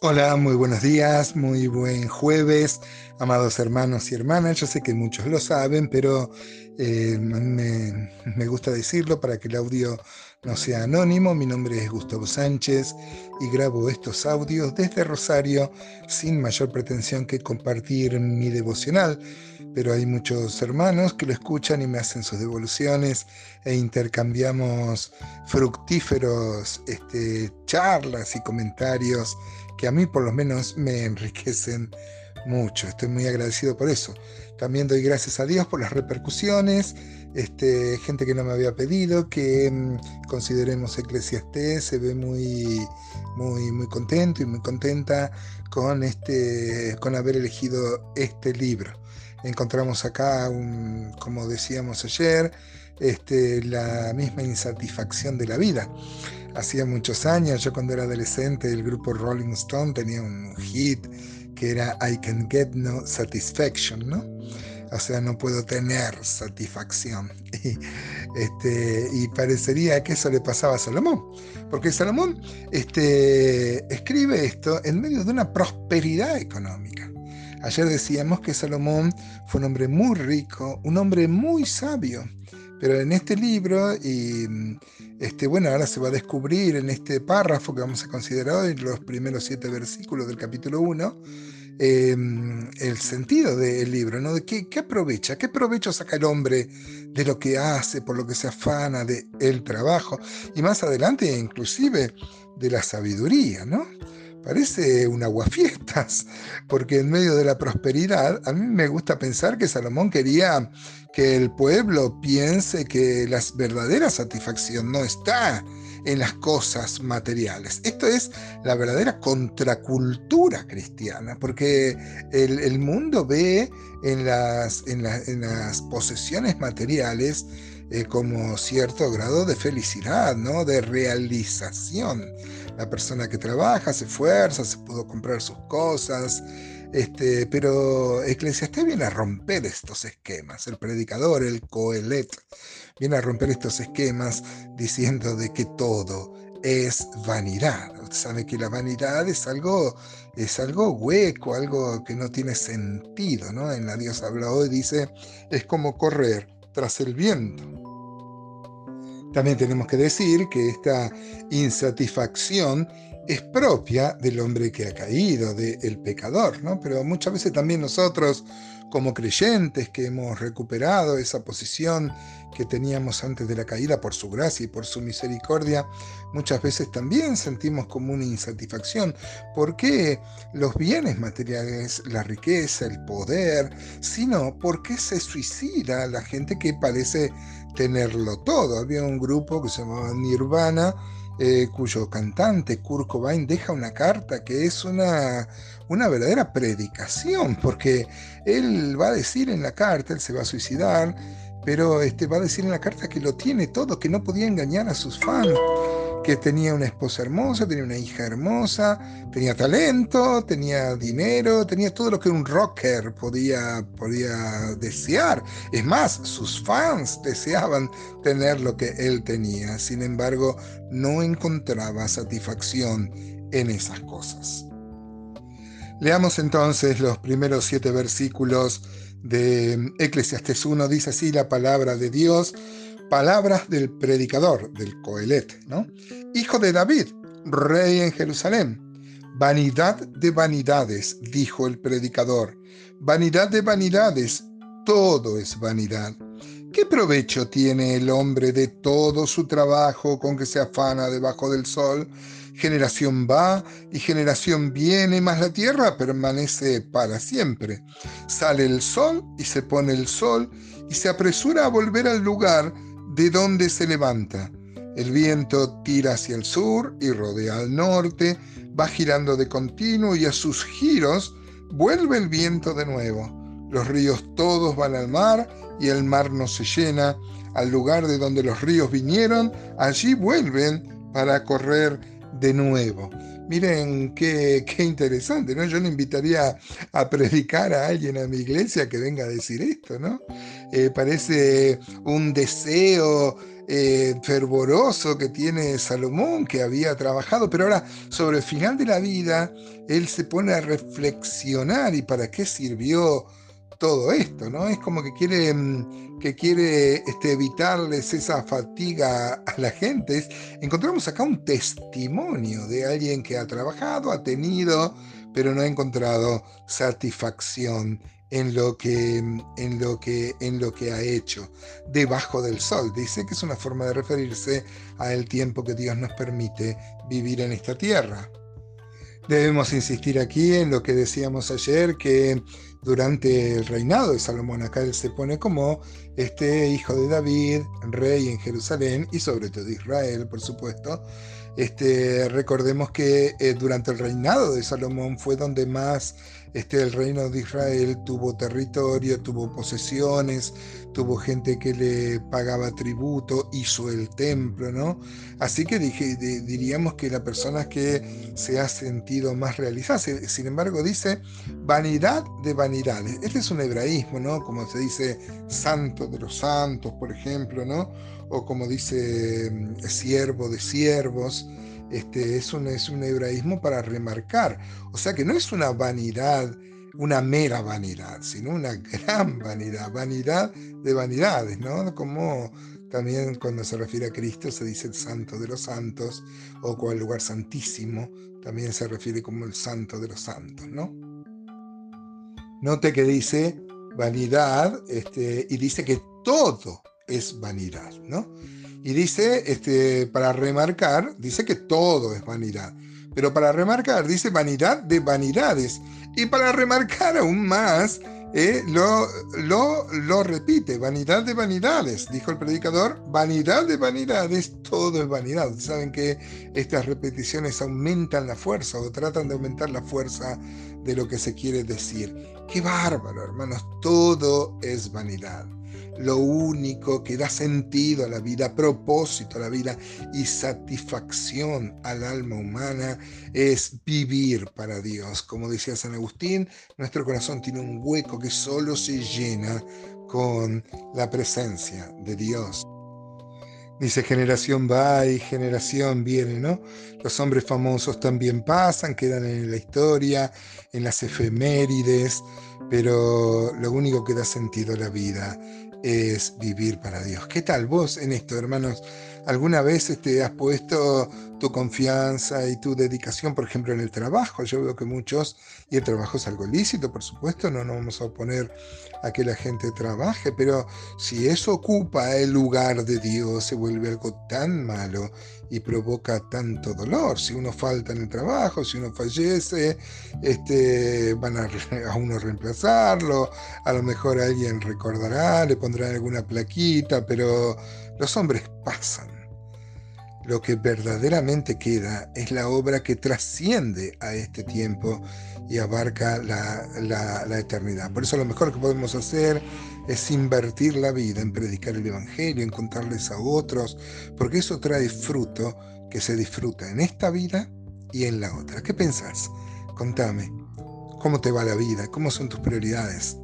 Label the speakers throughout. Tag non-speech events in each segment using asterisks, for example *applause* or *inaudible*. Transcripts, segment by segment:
Speaker 1: Hola, muy buenos días, muy buen jueves, amados hermanos y hermanas. Yo sé que muchos lo saben, pero eh, me, gusta decirlo para que el audio no sea anónimo. Mi nombre es Gustavo Sánchez y grabo estos audios desde Rosario sin mayor pretensión que compartir mi devocional. Pero hay muchos hermanos que lo escuchan y me hacen sus devoluciones e intercambiamos fructíferos este, charlas y comentarios que a mí por lo menos me enriquecen mucho. Estoy muy agradecido por eso. También doy gracias a Dios por las repercusiones. Este, gente que no me había pedido que mm, consideremos Eclesiastés, se ve muy, muy, muy contento y muy contenta con, este, con haber elegido este libro. Encontramos acá, un, como decíamos ayer, este, la misma insatisfacción de la vida hacía muchos años, yo cuando era adolescente, el grupo Rolling Stone tenía un hit que era I can get no satisfaction, ¿no? O sea, no puedo tener satisfacción. *laughs* Y, este, y parecería que eso le pasaba a Salomón, porque Salomón este, escribe esto en medio de una prosperidad económica. Ayer decíamos que Salomón fue un hombre muy rico, un hombre muy sabio, pero en este libro, y este, bueno, ahora se va a descubrir en este párrafo que vamos a considerar hoy, los primeros siete versículos del capítulo 1, em, el sentido del libro, ¿no? Qué, qué, aprovecha, qué provecho saca el hombre de lo que hace, por lo que se afana del el trabajo, y más adelante inclusive de la sabiduría, ¿no? Parece un aguafiestas, *laughs* porque en medio de la prosperidad, a mí me gusta pensar que Salomón quería que el pueblo piense que la verdadera satisfacción no está en las cosas materiales. Esto es la verdadera contracultura cristiana, porque el, mundo ve en las, en, las posesiones materiales eh, como cierto grado de felicidad, ¿no? de realización. La persona que trabaja, se esfuerza, se pudo comprar sus cosas, este, pero Eclesiastés viene a romper estos esquemas. El predicador, el Coelet, viene a romper estos esquemas diciendo de que todo es vanidad. Usted sabe que la vanidad es algo, es algo hueco, algo que no tiene sentido. ¿no? En la Dios habla hoy, dice, es como correr tras el viento. También tenemos que decir que esta insatisfacción es propia del hombre que ha caído, del pecador, ¿no? Pero muchas veces también nosotros, como creyentes que hemos recuperado esa posición que teníamos antes de la caída por su gracia y por su misericordia, muchas veces también sentimos como una insatisfacción. ¿Por qué los bienes materiales, la riqueza, el poder, sino por qué se suicida la gente que parece tenerlo todo? Había un grupo que se llamaba Nirvana, eh, cuyo cantante Kurt Cobain deja una carta que es una, una verdadera predicación, porque él va a decir en la carta, él se va a suicidar, pero este, va a decir en la carta que lo tiene todo, que no podía engañar a sus fans que tenía una esposa hermosa, tenía una hija hermosa, tenía talento, tenía dinero, tenía todo lo que un rocker podía, podía desear. Es más, sus fans deseaban tener lo que él tenía. Sin embargo, no encontraba satisfacción en esas cosas. Leamos entonces los primeros siete versículos de Eclesiastes 1. Dice así la palabra de Dios palabras del predicador, del Coelet, ¿no? Hijo de David, rey en Jerusalén. Vanidad de vanidades, dijo el predicador. Vanidad de vanidades, todo es vanidad. ¿Qué provecho tiene el hombre de todo su trabajo con que se afana debajo del sol? Generación va y generación viene, mas la tierra permanece para siempre. Sale el sol y se pone el sol y se apresura a volver al lugar de dónde se levanta. El viento tira hacia el sur y rodea al norte, va girando de continuo y a sus giros vuelve el viento de nuevo. Los ríos todos van al mar y el mar no se llena. Al lugar de donde los ríos vinieron, allí vuelven para correr de nuevo. Miren qué, qué, interesante, ¿no? Yo le invitaría a predicar a alguien a mi iglesia que venga a decir esto, ¿no? Eh, parece un deseo eh, fervoroso que tiene Salomón, que había trabajado, pero ahora sobre el final de la vida, él se pone a reflexionar y para qué sirvió todo esto, ¿no? Es como que quiere, mm, que quiere este, evitarles esa fatiga a la gente. Encontramos acá un testimonio de alguien que ha trabajado, ha tenido, pero no ha encontrado satisfacción en lo que, mm, en lo que, en lo que ha hecho debajo del sol. Dice que es una forma de referirse al tiempo que Dios nos permite vivir en esta tierra. Debemos insistir aquí en lo que decíamos ayer, que durante el reinado de Salomón, acá él se pone como este hijo de David, rey en Jerusalén y sobre todo Israel, por supuesto, este, recordemos que eh, durante el reinado de Salomón fue donde más este, el reino de Israel tuvo territorio, tuvo posesiones, tuvo gente que le pagaba tributo, hizo el templo, ¿no? Así que diríamos que la persona que se ha sentido más realizada, sin embargo dice vanidad de vanidades. Este es un hebraísmo, ¿no? Como se dice santo de los santos, por ejemplo, ¿no? o como dice mm, siervo de siervos, este, es, un, hebraísmo para remarcar. O sea que no es una vanidad, una mera vanidad, sino una gran vanidad, vanidad de vanidades, ¿no? Como también cuando se refiere a Cristo se dice el santo de los santos, o con el lugar santísimo, también se refiere como el santo de los santos, ¿no? Note que dice vanidad este, y dice que todo es vanidad, ¿no? Y dice, este, para remarcar, dice que todo es vanidad. Pero para remarcar, dice vanidad de vanidades. Y para remarcar aún más, eh, lo, lo, lo, repite, vanidad de vanidades, dijo el predicador, vanidad de vanidades, todo es vanidad. Saben que estas repeticiones aumentan la fuerza o tratan de aumentar la fuerza de lo que se quiere decir. Qué bárbaro, hermanos, todo es vanidad lo único que da sentido a la vida, propósito a la vida y satisfacción al alma humana es vivir para Dios. Como decía San Agustín, nuestro corazón tiene un hueco que solo se llena con la presencia de Dios. Dice, generación va y generación viene, ¿no? Los hombres famosos también pasan, quedan en la historia, en las efemérides, pero lo único que da sentido a la vida es vivir para Dios. ¿Qué tal vos en esto, hermanos? ¿Alguna vez te este, has puesto tu confianza y tu dedicación, por ejemplo, en el trabajo? Yo veo que muchos, y el trabajo es algo lícito, por supuesto, no nos vamos a oponer a que la gente trabaje, pero si eso ocupa el lugar de Dios, se vuelve algo tan malo y provoca tanto dolor. Si uno falta en el trabajo, si uno fallece, este, van a, a uno reemplazarlo, a lo mejor alguien recordará, le pondrán alguna plaquita, pero los hombres pasan. Lo que verdaderamente queda es la obra que trasciende a este tiempo y abarca la, eternidad. Por eso lo mejor que podemos hacer es invertir la vida en predicar el Evangelio, en contarles a otros, porque eso trae fruto que se disfruta en esta vida y en la otra. ¿Qué pensás? Contame, ¿cómo te va la vida? ¿Cómo son tus prioridades?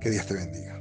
Speaker 1: Que Dios te bendiga.